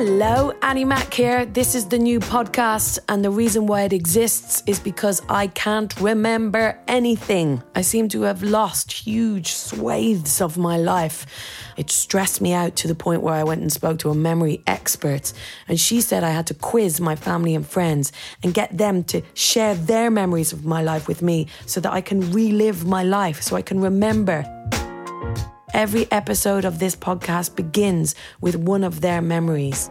Hello, Annie Mac here. This is the new podcast, and the reason why it exists is because I can't remember anything. I seem to have lost huge swathes of my life. It stressed me out to the point where I went and spoke to a memory expert, and she said I had to quiz my family and friends and get them to share their memories of my life with me so that I can relive my life, so I can remember. Every episode of this podcast begins with one of their memories.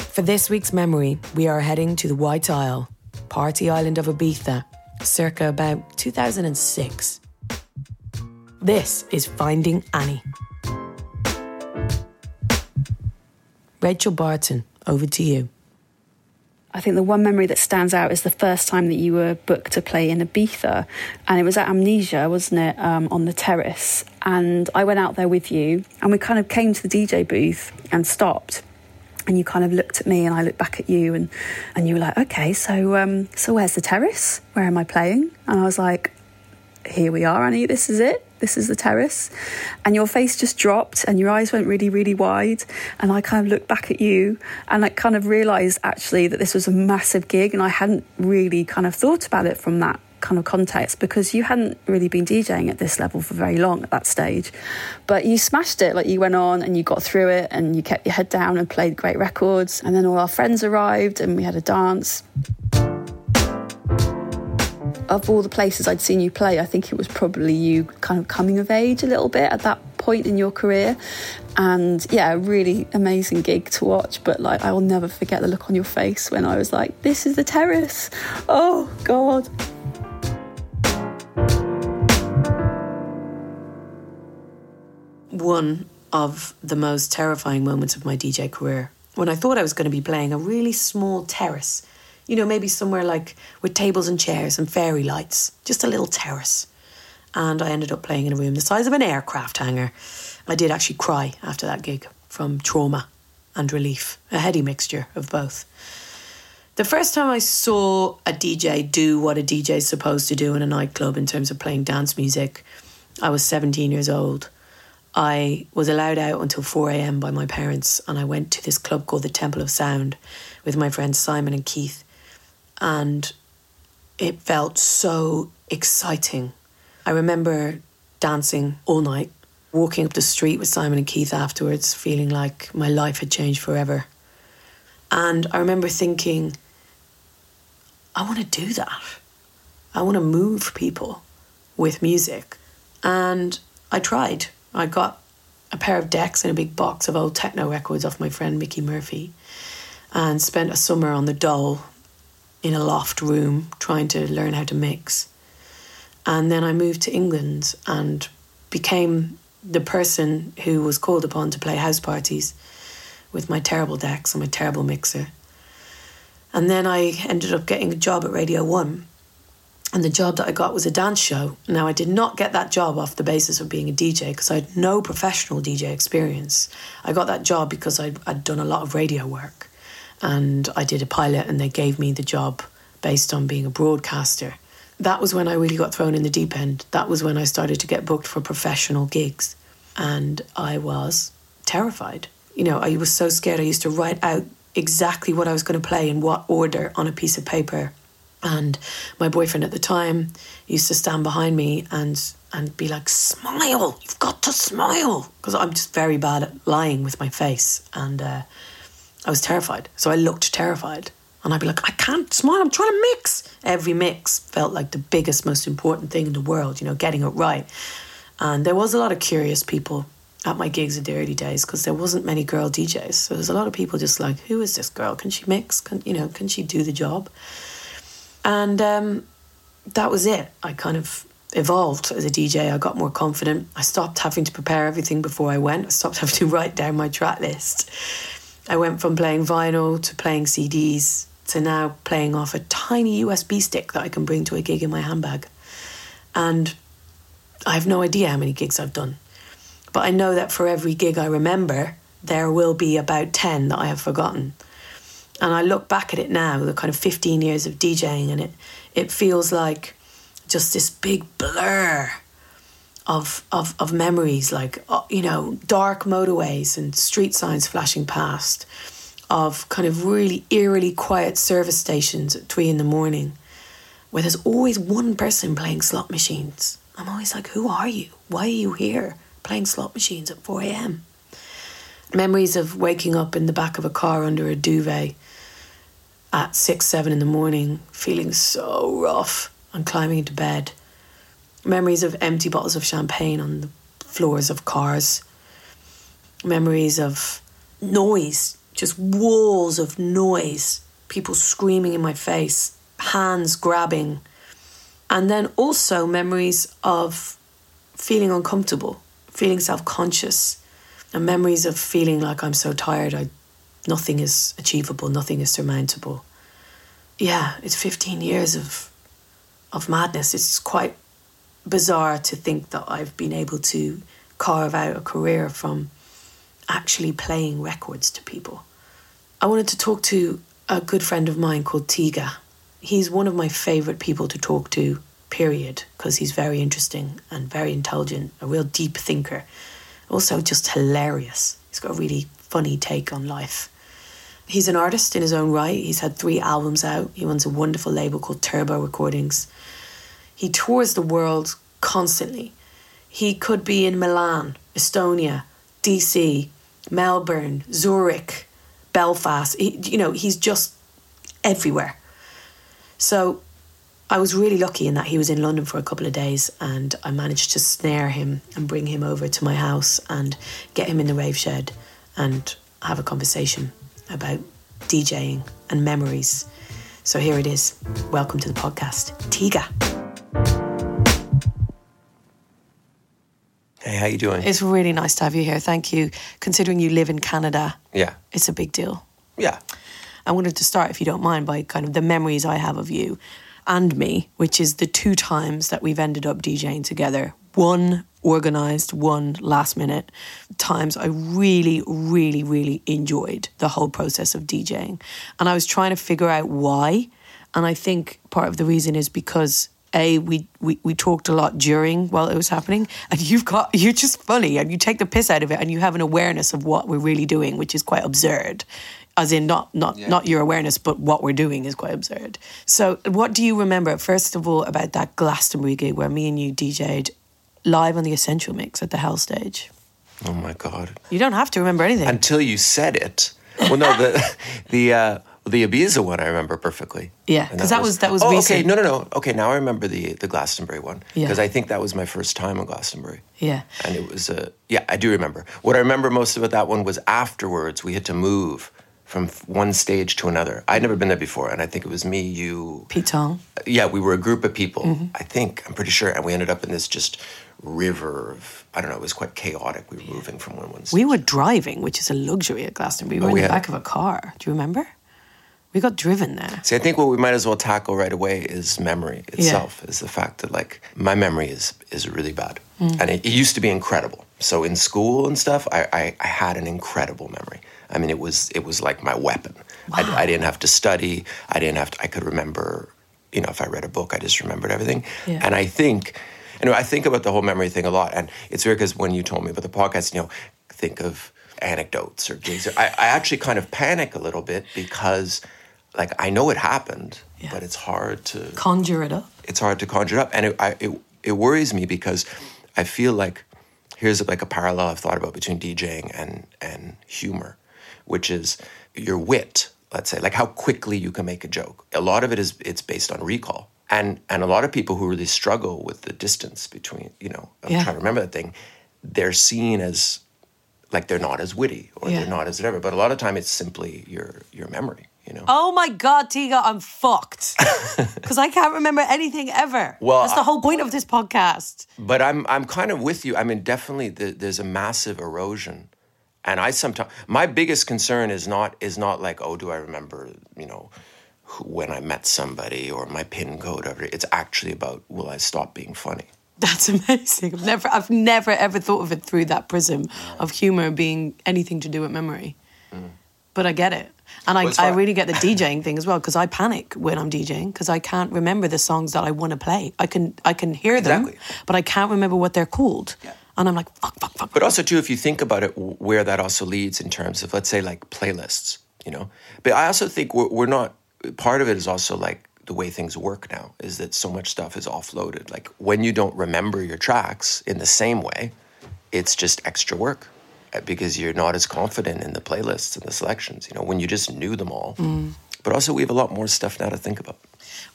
For this week's memory, we are heading to the White Isle, party island of Ibiza, circa about 2006. This is Finding Annie. Rachel Barton, over to you. I think the one memory that stands out is the first time that you were booked to play in Ibiza, and it was at Amnesia, wasn't it, um, on the terrace? And I went out there with you, and we kind of came to the DJ booth and stopped. And you kind of looked at me, and I looked back at you, and, and you were like, "Okay, so um, so where's the terrace? Where am I playing?" And I was like, "Here we are, Annie. This is it." this is the terrace. And your face just dropped and your eyes went really, really wide. And I kind of looked back at you and I kind of realised actually that this was a massive gig and I hadn't really kind of thought about it from that kind of context because you hadn't really been DJing at this level for very long at that stage. But you smashed it, like you went on and you got through it and you kept your head down and played great records. And then all our friends arrived and we had a dance of all the places I'd seen you play, I think it was probably you kind of coming of age a little bit at that point in your career. And yeah, really amazing gig to watch. But like, I will never forget the look on your face when I was like, this is the terrace. Oh, God. One of the most terrifying moments of my DJ career when I thought I was going to be playing a really small terrace you know, maybe somewhere like with tables and chairs and fairy lights, just a little terrace. And I ended up playing in a room the size of an aircraft hangar. I did actually cry after that gig from trauma and relief, a heady mixture of both. The first time I saw a DJ do what a DJ is supposed to do in a nightclub in terms of playing dance music, I was 17 years old. I was allowed out until 4 a.m. by my parents, and I went to this club called the Temple of Sound with my friends Simon and Keith and it felt so exciting. I remember dancing all night, walking up the street with Simon and Keith afterwards, feeling like my life had changed forever. And I remember thinking, I want to do that. I want to move people with music. And I tried. I got a pair of decks and a big box of old techno records off my friend Mickey Murphy and spent a summer on the dole in a loft room trying to learn how to mix. And then I moved to England and became the person who was called upon to play house parties with my terrible decks and my terrible mixer. And then I ended up getting a job at Radio 1. And the job that I got was a dance show. Now, I did not get that job off the basis of being a DJ because I had no professional DJ experience. I got that job because I'd, I'd done a lot of radio work and I did a pilot and they gave me the job based on being a broadcaster. That was when I really got thrown in the deep end. That was when I started to get booked for professional gigs. And I was terrified. You know, I was so scared. I used to write out exactly what I was going to play in what order on a piece of paper. And my boyfriend at the time used to stand behind me and and be like, "Smile! You've got to smile," because I'm just very bad at lying with my face. And uh, I was terrified. So I looked terrified. And I'd be like, I can't smile, I'm trying to mix. Every mix felt like the biggest, most important thing in the world, you know, getting it right. And there was a lot of curious people at my gigs in the early days because there wasn't many girl DJs. So there's a lot of people just like, who is this girl? Can she mix? Can you know, can she do the job? And um, that was it. I kind of evolved as a DJ. I got more confident. I stopped having to prepare everything before I went. I stopped having to write down my track list. I went from playing vinyl to playing CDs to now playing off a tiny USB stick that I can bring to a gig in my handbag. And I have no idea how many gigs I've done. But I know that for every gig I remember, there will be about 10 that I have forgotten. And I look back at it now, the kind of 15 years of DJing, and it, it feels like just this big blur of of of memories like uh, you know dark motorways and street signs flashing past, of kind of really eerily quiet service stations at three in the morning, where there's always one person playing slot machines. I'm always like, who are you? Why are you here playing slot machines at four a.m.? Memories of waking up in the back of a car under a duvet at six, seven in the morning, feeling so rough and climbing into bed. Memories of empty bottles of champagne on the floors of cars. Memories of noise, just walls of noise, people screaming in my face, hands grabbing. And then also memories of feeling uncomfortable, feeling self conscious, and memories of feeling like I'm so tired I nothing is achievable, nothing is surmountable. Yeah, it's 15 years of of madness. It's quite bizarre to think that I've been able to carve out a career from actually playing records to people. I wanted to talk to a good friend of mine called Tiga. He's one of my favorite people to talk to, period, because he's very interesting and very intelligent, a real deep thinker. Also, just hilarious. He's got a really funny take on life. He's an artist in his own right. He's had three albums out. He runs a wonderful label called Turbo Recordings. He tours the world constantly. He could be in Milan, Estonia, DC, Melbourne, Zurich, Belfast. He, you know, he's just everywhere. So I was really lucky in that he was in London for a couple of days and I managed to snare him and bring him over to my house and get him in the rave shed and have a conversation about DJing and memories. So here it is. Welcome to the podcast, Tiga. Hey, how you doing? It's really nice to have you here. Thank you. Considering you live in Canada, yeah, it's a big deal. yeah. I wanted to start, if you don't mind, by kind of the memories I have of you and me, which is the two times that we've ended up DJing together. One organized, one last minute. Times I really, really, really enjoyed the whole process of DJing. And I was trying to figure out why. And I think part of the reason is because a we, we we talked a lot during while it was happening and you've got you're just funny and you take the piss out of it and you have an awareness of what we're really doing which is quite absurd as in not not Yeah. not your awareness but what we're doing is quite absurd so what do you remember first of all about that glastonbury gig where me and you dj'd live on the essential mix at the hell stage Oh my god. you don't have to remember anything Until you said it. Well, no, the the uh, the Ibiza one I remember perfectly. Yeah, because that was- that was oh, okay. No, no, no. Okay, now I remember the the Glastonbury one Yeah. because I think that was my first time on Glastonbury. yeah and it was uh, yeah i do remember what i remember most about that one was afterwards we had to move from one stage to another. I'd never been there before and i think it was me you. Pete tong. Yeah we were a group of people Mm-hmm. i think i'm pretty sure and we ended up in this just river of i don't know it was quite chaotic. We were moving from one one we were driving which is a luxury at glastonbury. We were Oh, in we the had- back of a car. Do you remember? We got driven there. See, I think what we might as well tackle right away is memory itself. Is the fact that like my memory is is really bad, Mm. and it, it used to be incredible. So in school and stuff, I, I I had an incredible memory. I mean, it was it was like my weapon. I, I didn't have to study. I didn't have to. I could remember. You know, if I read a book, I just remembered everything. Yeah. And I think, anyway, I think about the whole memory thing a lot. And it's weird because when you told me about the podcast, you know, think of anecdotes or gigs. I, I actually kind of panic a little bit because, like, I know it happened, Yeah. but it's hard to conjure it up it's hard to conjure it up, and it, I, it it worries me because I feel like here's like a parallel I've thought about between DJing and and humor, which is your wit. Let's say like how quickly you can make a joke. A lot of it is it's based on recall, and and a lot of people who really struggle with the distance between you know of Yeah. trying to remember that thing, they're seen as like they're not as witty or Yeah. they're not as whatever. But a lot of time it's simply your your memory. You know. Oh my God, Tiga, I'm fucked. Because I can't remember anything ever. Well, That's the whole point of this podcast. But I'm I'm kind of with you. I mean, definitely the, there's a massive erosion, and I sometimes my biggest concern is not is not like oh do I remember you know who, when I met somebody or my pin code or it's actually about will I stop being funny. That's amazing. I've never, I've never ever thought of it through that prism of humor being anything to do with memory. Mm. But I get it. And I, Well, it's I really get the DJing thing as well because I panic when I'm DJing because I can't remember the songs that I want to play. I can I can hear them, Exactly. but I can't remember what they're called. Yeah. And I'm like, fuck, fuck, fuck. But also too, if you think about it, where that also leads in terms of let's say like playlists, you know. But I also think we're, we're not. Part of it is also like the way things work now is that so much stuff is offloaded. Like when you don't remember your tracks in the same way, it's just extra work uh, because you're not as confident in the playlists and the selections. You know, when you just knew them all. But also, we have a lot more stuff now to think about.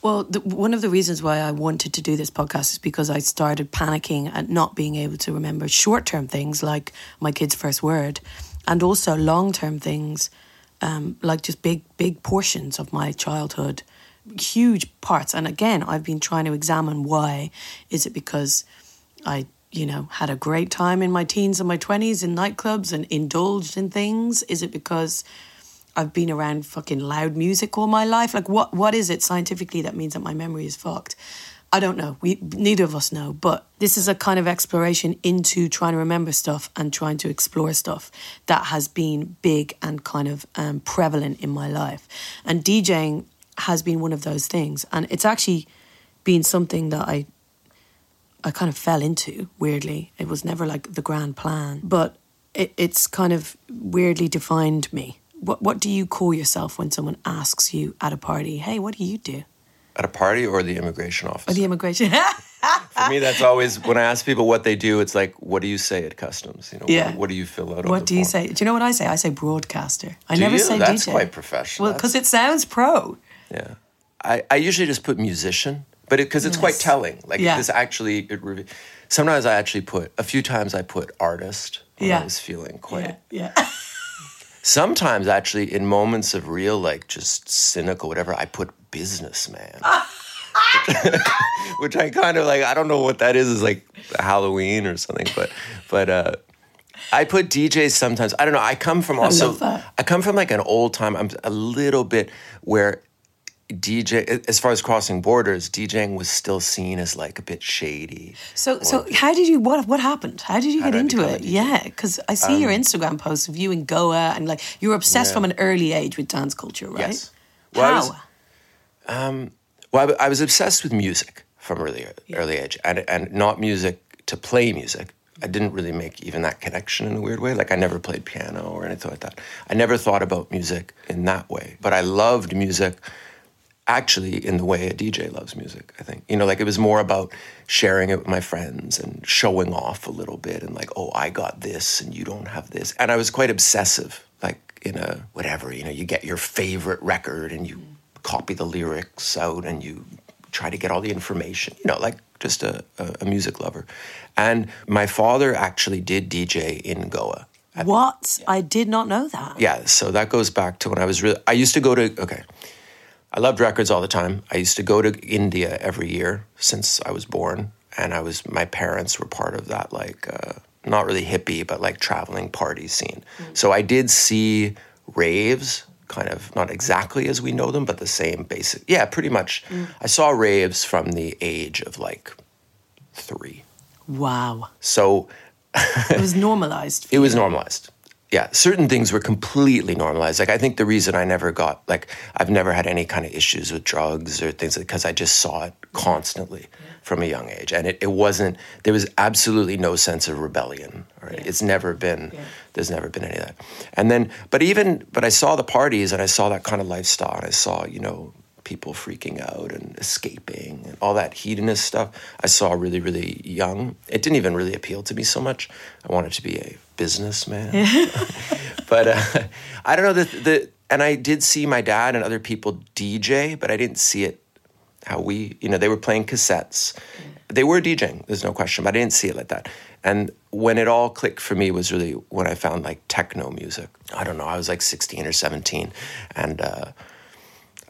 Well, the, one of the reasons why I wanted to do this podcast is because I started panicking at not being able to remember short term things like my kid's first word, and also long term things um, like just big, big portions of my childhood, huge parts. And again, I've been trying to examine why. Is it because I, you know, had a great time in my teens and my 20s in nightclubs and indulged in things? Is it because I've been around fucking loud music all my life. Like, what what is it scientifically that means that my memory is fucked? I don't know. We neither of us know. But this is a kind of exploration into trying to remember stuff and trying to explore stuff that has been big and kind of um, prevalent in my life. And DJing has been one of those things, and it's actually been something that I I kind of fell into weirdly. It was never like the grand plan, but it, it's kind of weirdly defined me. What What do you call yourself when someone asks you at a party, "Hey, what do you do?" At a party or the immigration office? Or the immigration? For me, that's always when I ask people what they do. It's like, what do you say at customs? You know, Yeah. what, what do you fill out? on what do you form? say? Do you know what I say? I say broadcaster. I Do never you? say That's DJ. quite professional. Well, because it sounds pro. Yeah, I, I usually just put musician, but because it's quite telling. Like Yeah. this actually, it re- sometimes I actually put a few times I put artist. When Yeah. I was feeling quite. Yeah, yeah. Sometimes actually, in moments of real like just cynical whatever, I put businessman. Which I kind of like. I don't know what that is. Is like Halloween or something, but but uh, I put DJs sometimes. I don't know. I come from also. that. I come from like an old time. I'm a little bit where DJ, as far as crossing borders, DJing was still seen as like a bit shady. So, so how did you? What what happened? How did you How get did into it? Yeah, because I see your um, Instagram posts of you in Goa and like you were obsessed Yeah. from an early age with dance culture, right? Yes. Well, I How? was- um, Well, I, I was obsessed with music from early early age, and and not music to play music. I didn't really make even that connection in a weird way. Like I never played piano or anything like that. I never thought about music in that way. But I loved music actually in the way a DJ loves music, I think. You know, like it was more about sharing it with my friends and showing off a little bit and like, oh, I got this and you don't have this. And I was quite obsessive, like in a whatever, you know, you get your favorite record and you copy the lyrics out and you try to get all the information, you know, like just a, a, a music lover. And my father actually did DJ in Goa. What? I did not know that. Yeah, so that goes back to when I was really. I used to go to. Okay, I loved records all the time. I used to go to India every year since I was born, and I was. My parents were part of that, like uh, not really hippie, but like traveling party scene. So I did see raves, kind of not exactly as we know them, but the same basic. Yeah, pretty much. I saw raves from the age of like three. Wow. So It was normalized. it was normalized. Yeah, certain things were completely normalized. Like I think the reason I never got like I've never had any kind of issues with drugs or things because I just saw it constantly from a young age, and it, it wasn't. There was absolutely no sense of rebellion. Right? It's never been. There's never been any of that. And then, but even but I saw the parties and I saw that kind of lifestyle, and I saw you know people freaking out and escaping and all that hedonist stuff. I saw really really young. It didn't even really appeal to me so much. I wanted to be a businessman but uh, I don't know the the and I did see my dad and other people DJ, but I didn't see it how we you know they were playing cassettes. They were DJing, there's no question, but I didn't see it like that. And when it all clicked for me was really when I found like techno music. I don't know, I was like 16 or 17, and uh,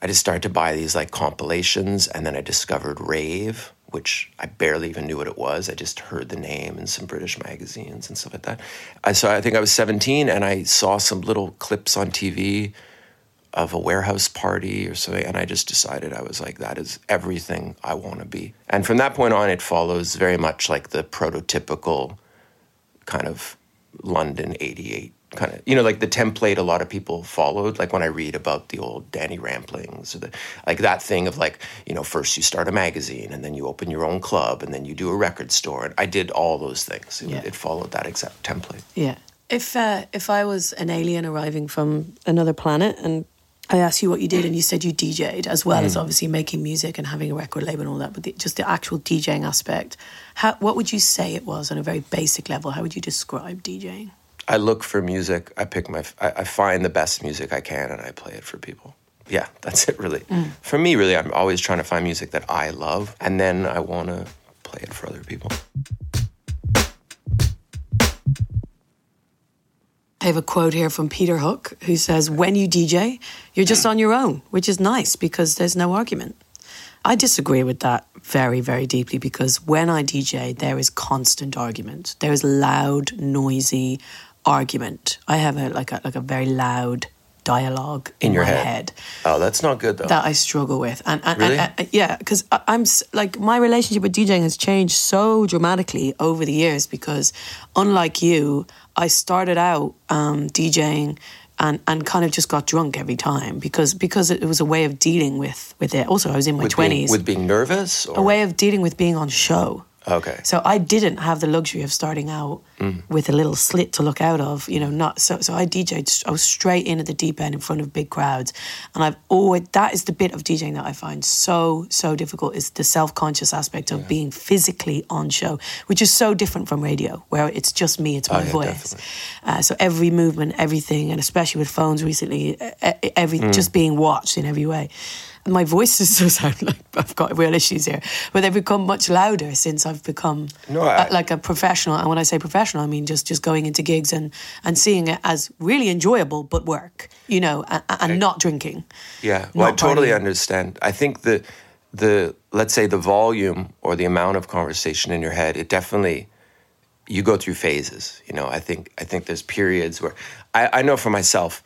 I just started to buy these like compilations, and then I discovered rave, which I barely even knew what it was. I just heard the name in some British magazines and stuff like that. I saw, I think I was 17, and I saw some little clips on TV of a warehouse party or something, and I just decided I was like, that is everything I want to be. And from that point on, it follows very much like the prototypical kind of London 88 kind of you know like the template a lot of people followed like when i read about the old danny ramplings or the like that thing of like you know first you start a magazine and then you open your own club and then you do a record store and i did all those things it, Yeah. it followed that exact template Yeah. If uh, if I was an alien arriving from another planet and I asked you what you did and you said you DJ'd as well as obviously making music and having a record label and all that, but the, just the actual DJing aspect, how, what would you say it was on a very basic level? How would you describe DJing? I look for music i pick my I, I find the best music i can and i play it for people yeah that's it really mm. for me really i'm always trying to find music that i love and then i want to play it for other people I have a quote here from Peter Hook who says, When you DJ, you're just on your own, which is nice because there's no argument. I disagree with that very, very deeply because when I DJ, there is constant argument. There is loud, noisy argument. I have a like a like a very loud dialogue in, in your my head. head oh that's not good though that I struggle with, and, and, Really? and- and- yeah, because I'm like my relationship with DJing has changed so dramatically over the years. Because unlike you, I started out um, DJing and and kind of just got drunk every time because because it was a way of dealing with with it. Also, I was in my twenties, with being nervous or a way of dealing with being on show. Okay So I didn't have the luxury of starting out Mm. with a little slit to look out of, you know, not so so I DJ'd I was straight in at the deep end in front of big crowds. And I've always that is the bit of DJing that I find so, so difficult is the self conscious aspect of being physically on show, which is so different from radio, where it's just me, it's my Oh, yeah, voice. Uh, so every movement, everything, and especially with phones recently, every Mm. just being watched in every way. My voice is so sound like I've got real issues here, but they've become much louder since I've become No, I- uh, like a professional. And when I say professional, I mean just just going into gigs and and seeing it as really enjoyable, but work, you know, and, and not drinking. Yeah, well, I totally partying. understand. I think the the let's say the volume or the amount of conversation in your head, it definitely you go through phases. You know, I think I think there's periods where I, I know for myself,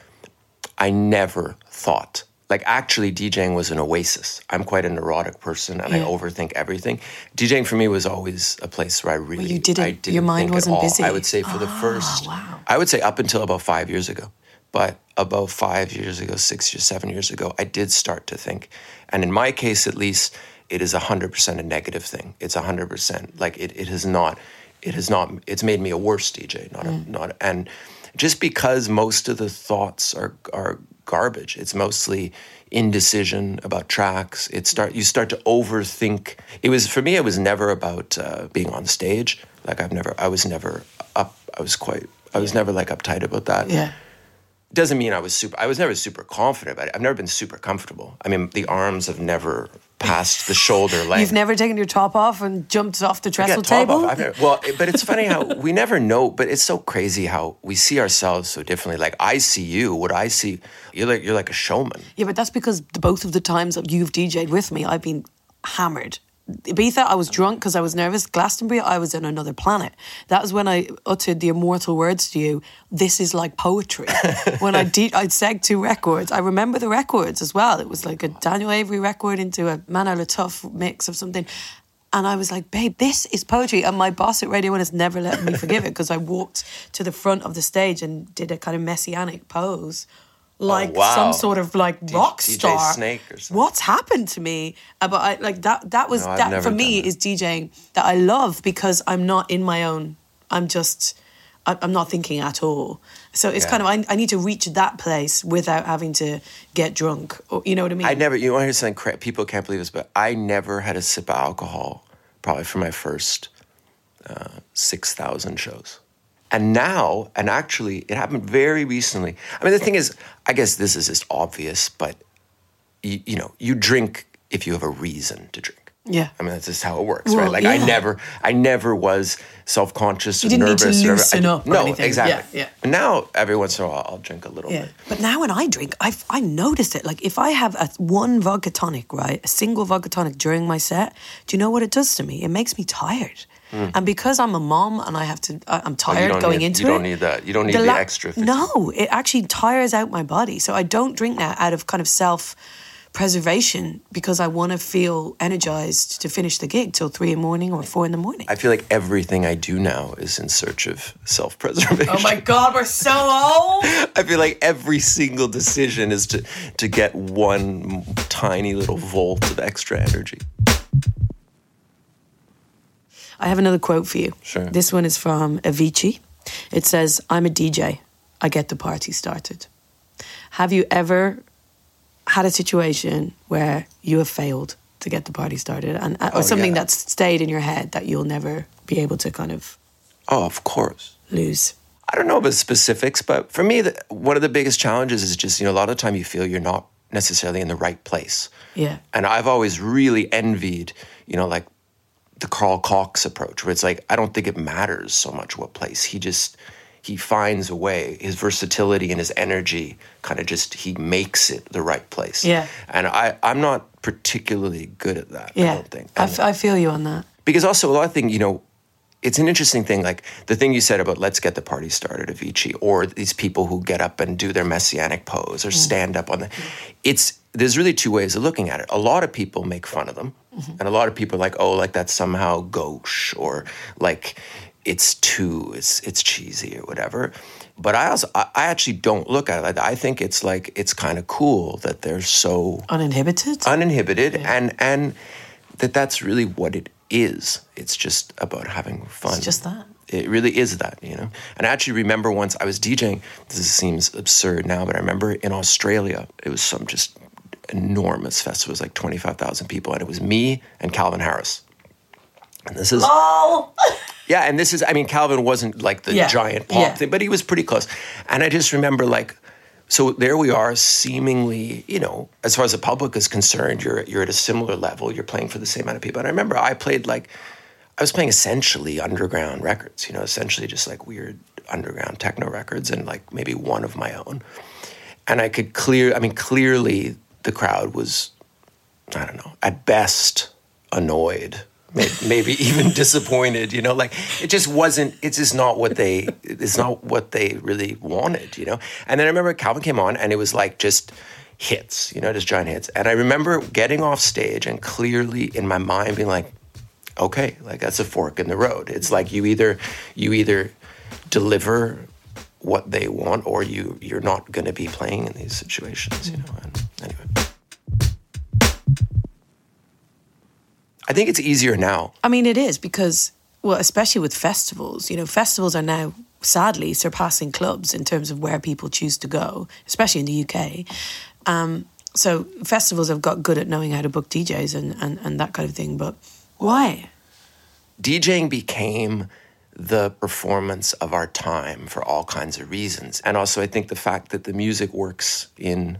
I never thought like actually DJing was an oasis. I'm quite a neurotic person and I overthink everything. DJing for me was always a place where I really you didn't- I didn't your mind think wasn't busy. Ah, I would say for the first wow. I would say up until about five years ago. But about five years ago, six or seven years ago, I did start to think. And in my case, at least, it is 100% a negative thing. It's 100%. Like, it, it has not, it has not, it's made me a worse DJ, not a, not, and just because most of the thoughts are, are garbage, it's mostly indecision about tracks. It start, you start to overthink. It was, for me, it was never about uh, being on stage. Like, I've never, I was never up, I was quite, I was never like uptight about that Yeah. doesn't mean I was super. I was never super confident about it. I've never been super comfortable. I mean, the arms have never passed the shoulder length. You've never taken your top off and jumped off the trestle table. never- well, but it's funny how we never know. But it's so crazy how we see ourselves so differently. Like I see you, what I see, you're like you're like a showman. Yeah, but that's because the, both of the times that you've DJ'd with me, I've been hammered. Ibiza, I was drunk because I was nervous. Glastonbury, I was in another planet. That was when I uttered the immortal words to you. This is like poetry. when I de- I'd seg two records. I remember the records as well. It was like a Daniel Avery record into a Mano Le Tough mix of something. And I was like, babe, this is poetry. And my boss at Radio 1 has never let me forgive it because I walked to the front of the stage and did a kind of messianic pose. Like wow. some sort of like rock DJ star. Snake or something. What's happened to me? Uh, But I like that. That was No, that for me that. is DJing that I love because I'm not in my own. I'm just. I'm not thinking at all. So it's Yeah. kind of I, I need to reach that place without having to get drunk. Or, you know what I mean? I never. You want to hear something? Cra- people can't believe this, but I never had a sip of alcohol. Probably for my first uh, six thousand shows. And now, and actually, it happened very recently. I mean, the thing is, I guess this is just obvious, but you, you know, you drink if you have a reason to drink. Yeah. I mean, that's just how it works, Well, right? Like I never, I never was self conscious or You didn't need to nervous. or whatever. loosen I- up or No, anything. exactly. Yeah, yeah. And now, every once in a while, I'll drink a little Yeah. bit. But now when I drink, I've, I noticed it. Like if I have a one vodka tonic, right, a single vodka tonic during my set, do you know what it does to me? It makes me tired. Mm. And because I'm a mom and I have to, I'm. Oh, tired going need- into you it. You don't need that. You don't need the la- extra thing. No, it actually tires out my body. So I don't drink now out of kind of self preservation because I want to feel energized to finish the gig till three in the morning or four in the morning. I feel like everything I do now is in search of self preservation. oh my God, we're so old. I feel like every single decision is to, to get one tiny little volt of extra energy. I have another quote for you. Sure. This one is from Avicii. It says, I'm a DJ. I get the party started. Have you ever had a situation where you have failed to get the party started and uh, or Oh, something yeah. that's stayed in your head that you'll never be able to kind of Oh, of course. lose? I don't know about specifics, but for me, the, one of the biggest challenges is just, you know, a lot of time you feel you're not necessarily in the right place. Yeah. And I've always really envied, you know, like the Carl Cox approach, where it's like, I don't think it matters so much what place. He just, he finds a way. His versatility and his energy kind of just, he makes it the right place. Yeah. And I, I'm not particularly good at that, I Yeah. don't think. I, f- I feel you on that. because also a lot of things, you know, it's an interesting thing. Like the thing you said about let's get the party started, Avicii, or these people who get up and do their messianic pose or mm-hmm. stand up on the. Mm-hmm. It's there's really two ways of looking at it. A lot of people make fun of them, mm-hmm. and a lot of people are like, oh, like that's somehow gauche or like it's too it's it's cheesy or whatever. But I also I I actually don't look at it like that. I think it's like it's kind of cool that they're so Uninhibited? uninhibited and and that that's really what it is it's just about having fun It's just that. it really is that you know and i actually remember once i was djing this seems absurd now but i remember in australia it was some just enormous festival it was like 25000 people and it was me and calvin harris and this is Oh! yeah, and this is, I mean, Calvin wasn't like the Yeah, giant pop yeah. thing, but he was pretty close. And I just remember, like, so there we are, seemingly, you know, as far as the public is concerned, you're you're at a similar level. You're playing for the same amount of people. And I remember I played like, I was playing essentially underground records, you know, essentially just like weird underground techno records, and like maybe one of my own. And I could clear, I mean, clearly the crowd was I don't know, at best annoyed, maybe even disappointed, you know, like it just wasn't, it's just not what they, it's not what they really wanted, you know? And then I remember Calvin came on and it was like just hits, you know, just giant hits. And I remember getting off stage and clearly in my mind being like, okay, like that's a fork in the road. It's like you either, you either deliver what they want or you, you're not going to be playing in these situations, you know? And anyway. I think it's easier now. I mean, it is because, well, especially with festivals, you know, festivals are now sadly surpassing clubs in terms of where people choose to go, especially in the UK. Um, so festivals have got good at knowing how to book DJs and, and, and that kind of thing. But why? DJing became the performance of our time for all kinds of reasons. And also, I think the fact that the music works in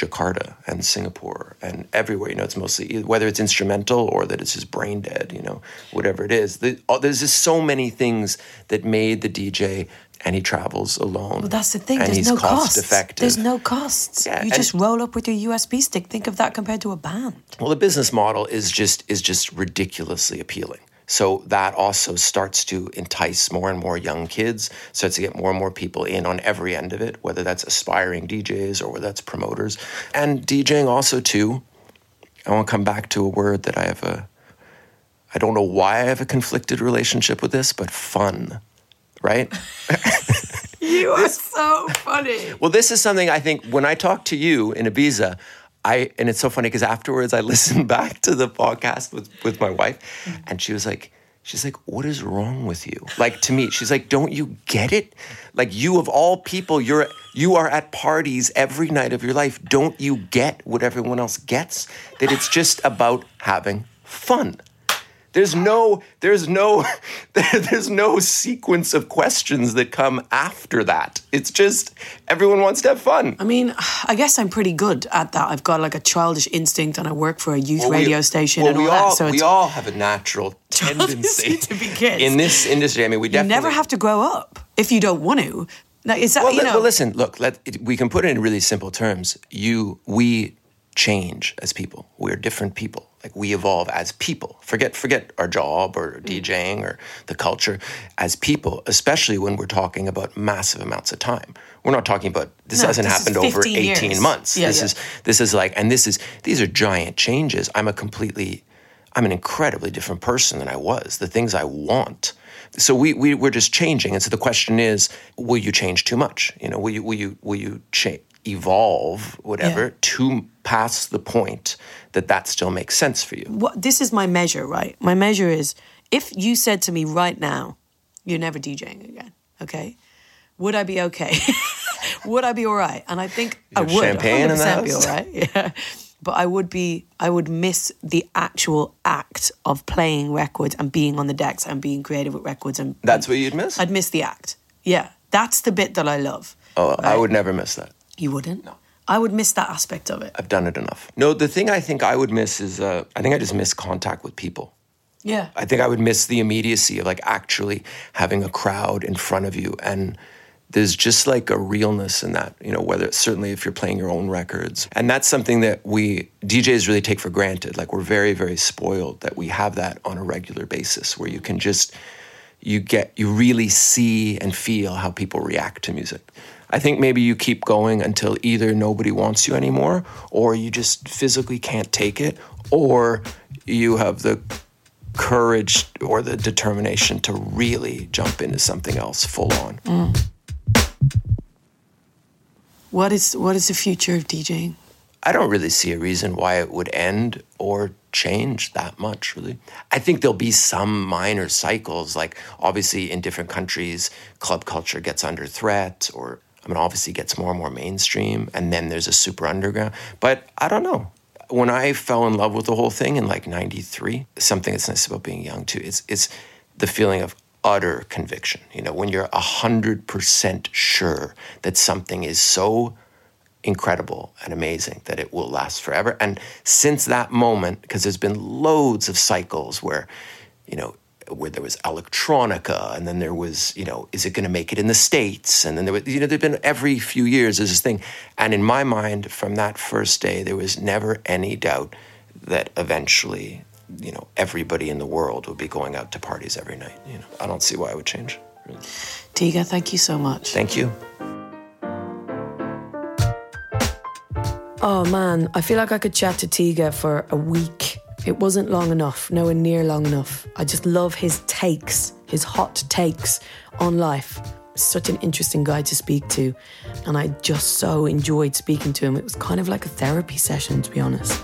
Jakarta and Singapore and everywhere, you know, it's mostly whether it's instrumental or that it's just brain dead, you know, whatever it is. Oh, there's just so many things that made the DJ, and he travels alone. Well, that's the thing. And There's he's no cost costs. effective. There's no costs. Yeah, you just roll up with your USB stick. Think of that compared to a band. Well, the business model is just is just ridiculously appealing. So that also starts to entice more and more young kids, starts to get more and more people in on every end of it, whether that's aspiring DJs or whether that's promoters. And DJing also too, I want to come back to a word that I have a I don't know why I have a conflicted relationship with this, but fun. Right? You are so funny. Well, this is something I think when I talk to you in Ibiza, I and it's so funny because afterwards I listened back to the podcast with with my wife, mm-hmm. and she was like, she's like, "What is wrong with you?" Like to me, she's like, "Don't you get it? Like you of all people, you're you are at parties every night of your life. Don't you get what everyone else gets? That it's just about having fun." There's no, there's no, there's no sequence of questions that come after that. It's just everyone wants to have fun. I mean, I guess I'm pretty good at that. I've got like a childish instinct, and I work for a youth Well, we- radio station well, and all we that. so we it's, all have a natural tendency to be kids. in this industry. I mean, we you definitely never have to grow up if you don't want to. Like, is that Well, you know? well, listen, look, let, it, we can put it in really simple terms. You, we change as people. We're different people. Like we evolve as people. Forget forget our job or Mm. DJing or the culture as people, especially when we're talking about massive amounts of time. We're not talking about this No, hasn't this happened over 18 years. months. Yeah, this yeah. is this is like and this is these are giant changes. I'm a completely I'm an incredibly different person than I was. The things I want. So we, we we're just changing. And so the question is, will you change too much? You know, will you will you will you cha- evolve whatever Yeah. to pass the point that that still makes sense for you? what this is my measure, right? My measure is if you said to me right now, you're never DJing again, okay? Would I be okay? would I be all right? And I think I would champagne in the 100% be all right. Yeah. But I would be I would miss the actual act of playing records and being on the decks and being creative with records and That's what you'd miss? I'd miss the act. Yeah. That's the bit that I love. oh, I would never miss that. You wouldn't? No. I would miss that aspect of it. I've done it enough. No, the thing I think I would miss is uh, I think I just miss contact with people. Yeah. I think I would miss the immediacy of like actually having a crowd in front of you. And there's just like a realness in that, you know, whether certainly if you're playing your own records. And that's something that we DJs really take for granted. Like we're very, very spoiled that we have that on a regular basis where you can just, you get, you really see and feel how people react to music. I think maybe you keep going until either nobody wants you anymore or you just physically can't take it or you have the courage or the determination to really jump into something else full on. Mm. What is what is the future of DJing? I don't really see a reason why it would end or change that much, really. I think there'll be some minor cycles, like obviously in different countries, club culture gets under threat, or I mean, obviously it gets more and more mainstream, and then there's a super underground. But I don't know. When I fell in love with the whole thing in like '93, something that's nice about being young too is it's the feeling of utter conviction. You know, when you're hundred percent sure that something is so incredible and amazing that it will last forever. And since that moment, because there's been loads of cycles where, you know, where there was electronica and then there was, you know, is it going to make it in the States? And then there was, you know, there've been every few years there's this thing. And in my mind, from that first day, there was never any doubt that eventually, you know, everybody in the world would be going out to parties every night. You know, I don't see why it would change. Really. Tiga, thank you so much. Thank you. Oh man, I feel like I could chat to Tiga for a week. It wasn't long enough, nowhere near long enough. I just love his takes, his hot takes on life. Such an interesting guy to speak to, and I just so enjoyed speaking to him. It was kind of like a therapy session, to be honest.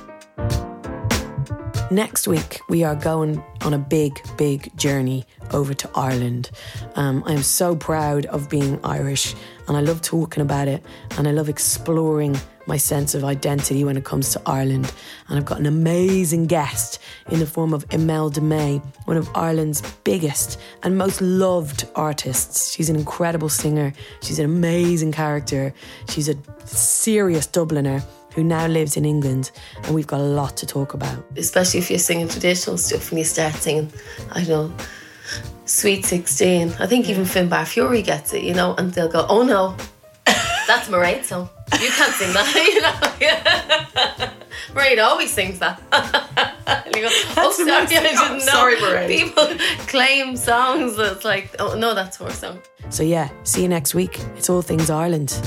Next week, we are going on a big, big journey over to Ireland. Um, I am so proud of being Irish, and I love talking about it, and I love exploring my sense of identity when it comes to Ireland. And I've got an amazing guest in the form of Imelda May, one of Ireland's biggest and most loved artists. She's an incredible singer, she's an amazing character, she's a serious Dubliner who now lives in England, and we've got a lot to talk about. especially if you're singing traditional stuff and you start singing, I don't know, Sweet 16. I think even Finbar Furey gets it, you know, and they'll go, oh no, that's Mairead song. You can't sing that, you know. Always sings that. go, oh, sorry, I didn't know. sorry. People claim songs that's like, oh no, that's her song. So, yeah, see you next week. It's all things Ireland.